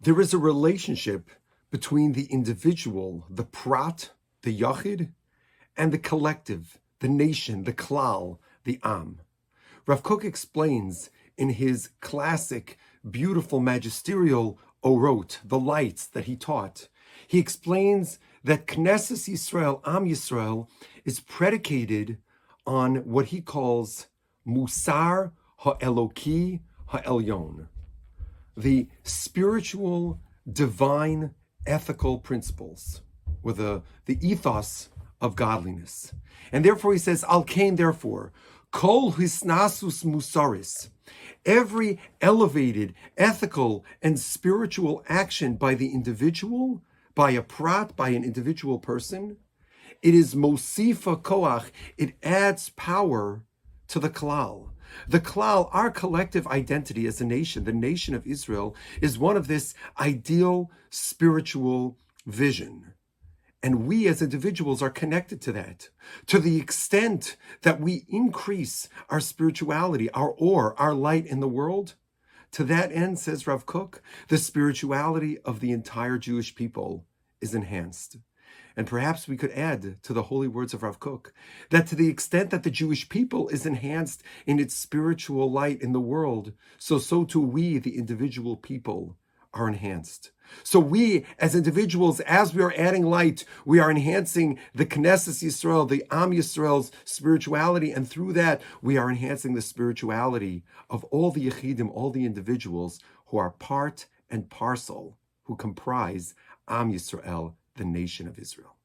There is a relationship between the individual, the prat, the yachid, and the collective, the nation, the klal, the am. Rav Kook explains in his classic, beautiful magisterial orot, the lights that he taught, he explains that Knesset Yisrael, Am Yisrael, is predicated on what he calls Musar Ha'eloki Ha'elyon, the spiritual, divine, ethical principles, or the, the ethos of godliness. And therefore he says, Al Kain, therefore, Kol Hisnasus Musaris, every elevated, ethical, and spiritual action by the individual, by a prat, by an individual person, it is Mosifa Koach, it adds power to the Klal. The Klal, our collective identity as a nation, the nation of Israel, is one of this ideal spiritual vision. And we as individuals are connected to that. To the extent that we increase our spirituality, our or, our light in the world, to that end, says Rav Kook, the spirituality of the entire Jewish people is enhanced. And perhaps we could add to the holy words of Rav Kook that to the extent that the Jewish people is enhanced in its spiritual light in the world, so so too we, the individual people, are enhanced. So we, as individuals, as we are adding light, we are enhancing the Knesset Yisrael, the Am Yisrael's spirituality, and through that, we are enhancing the spirituality of all the Yechidim, all the individuals who are part and parcel, who comprise Am Yisrael, the nation of Israel.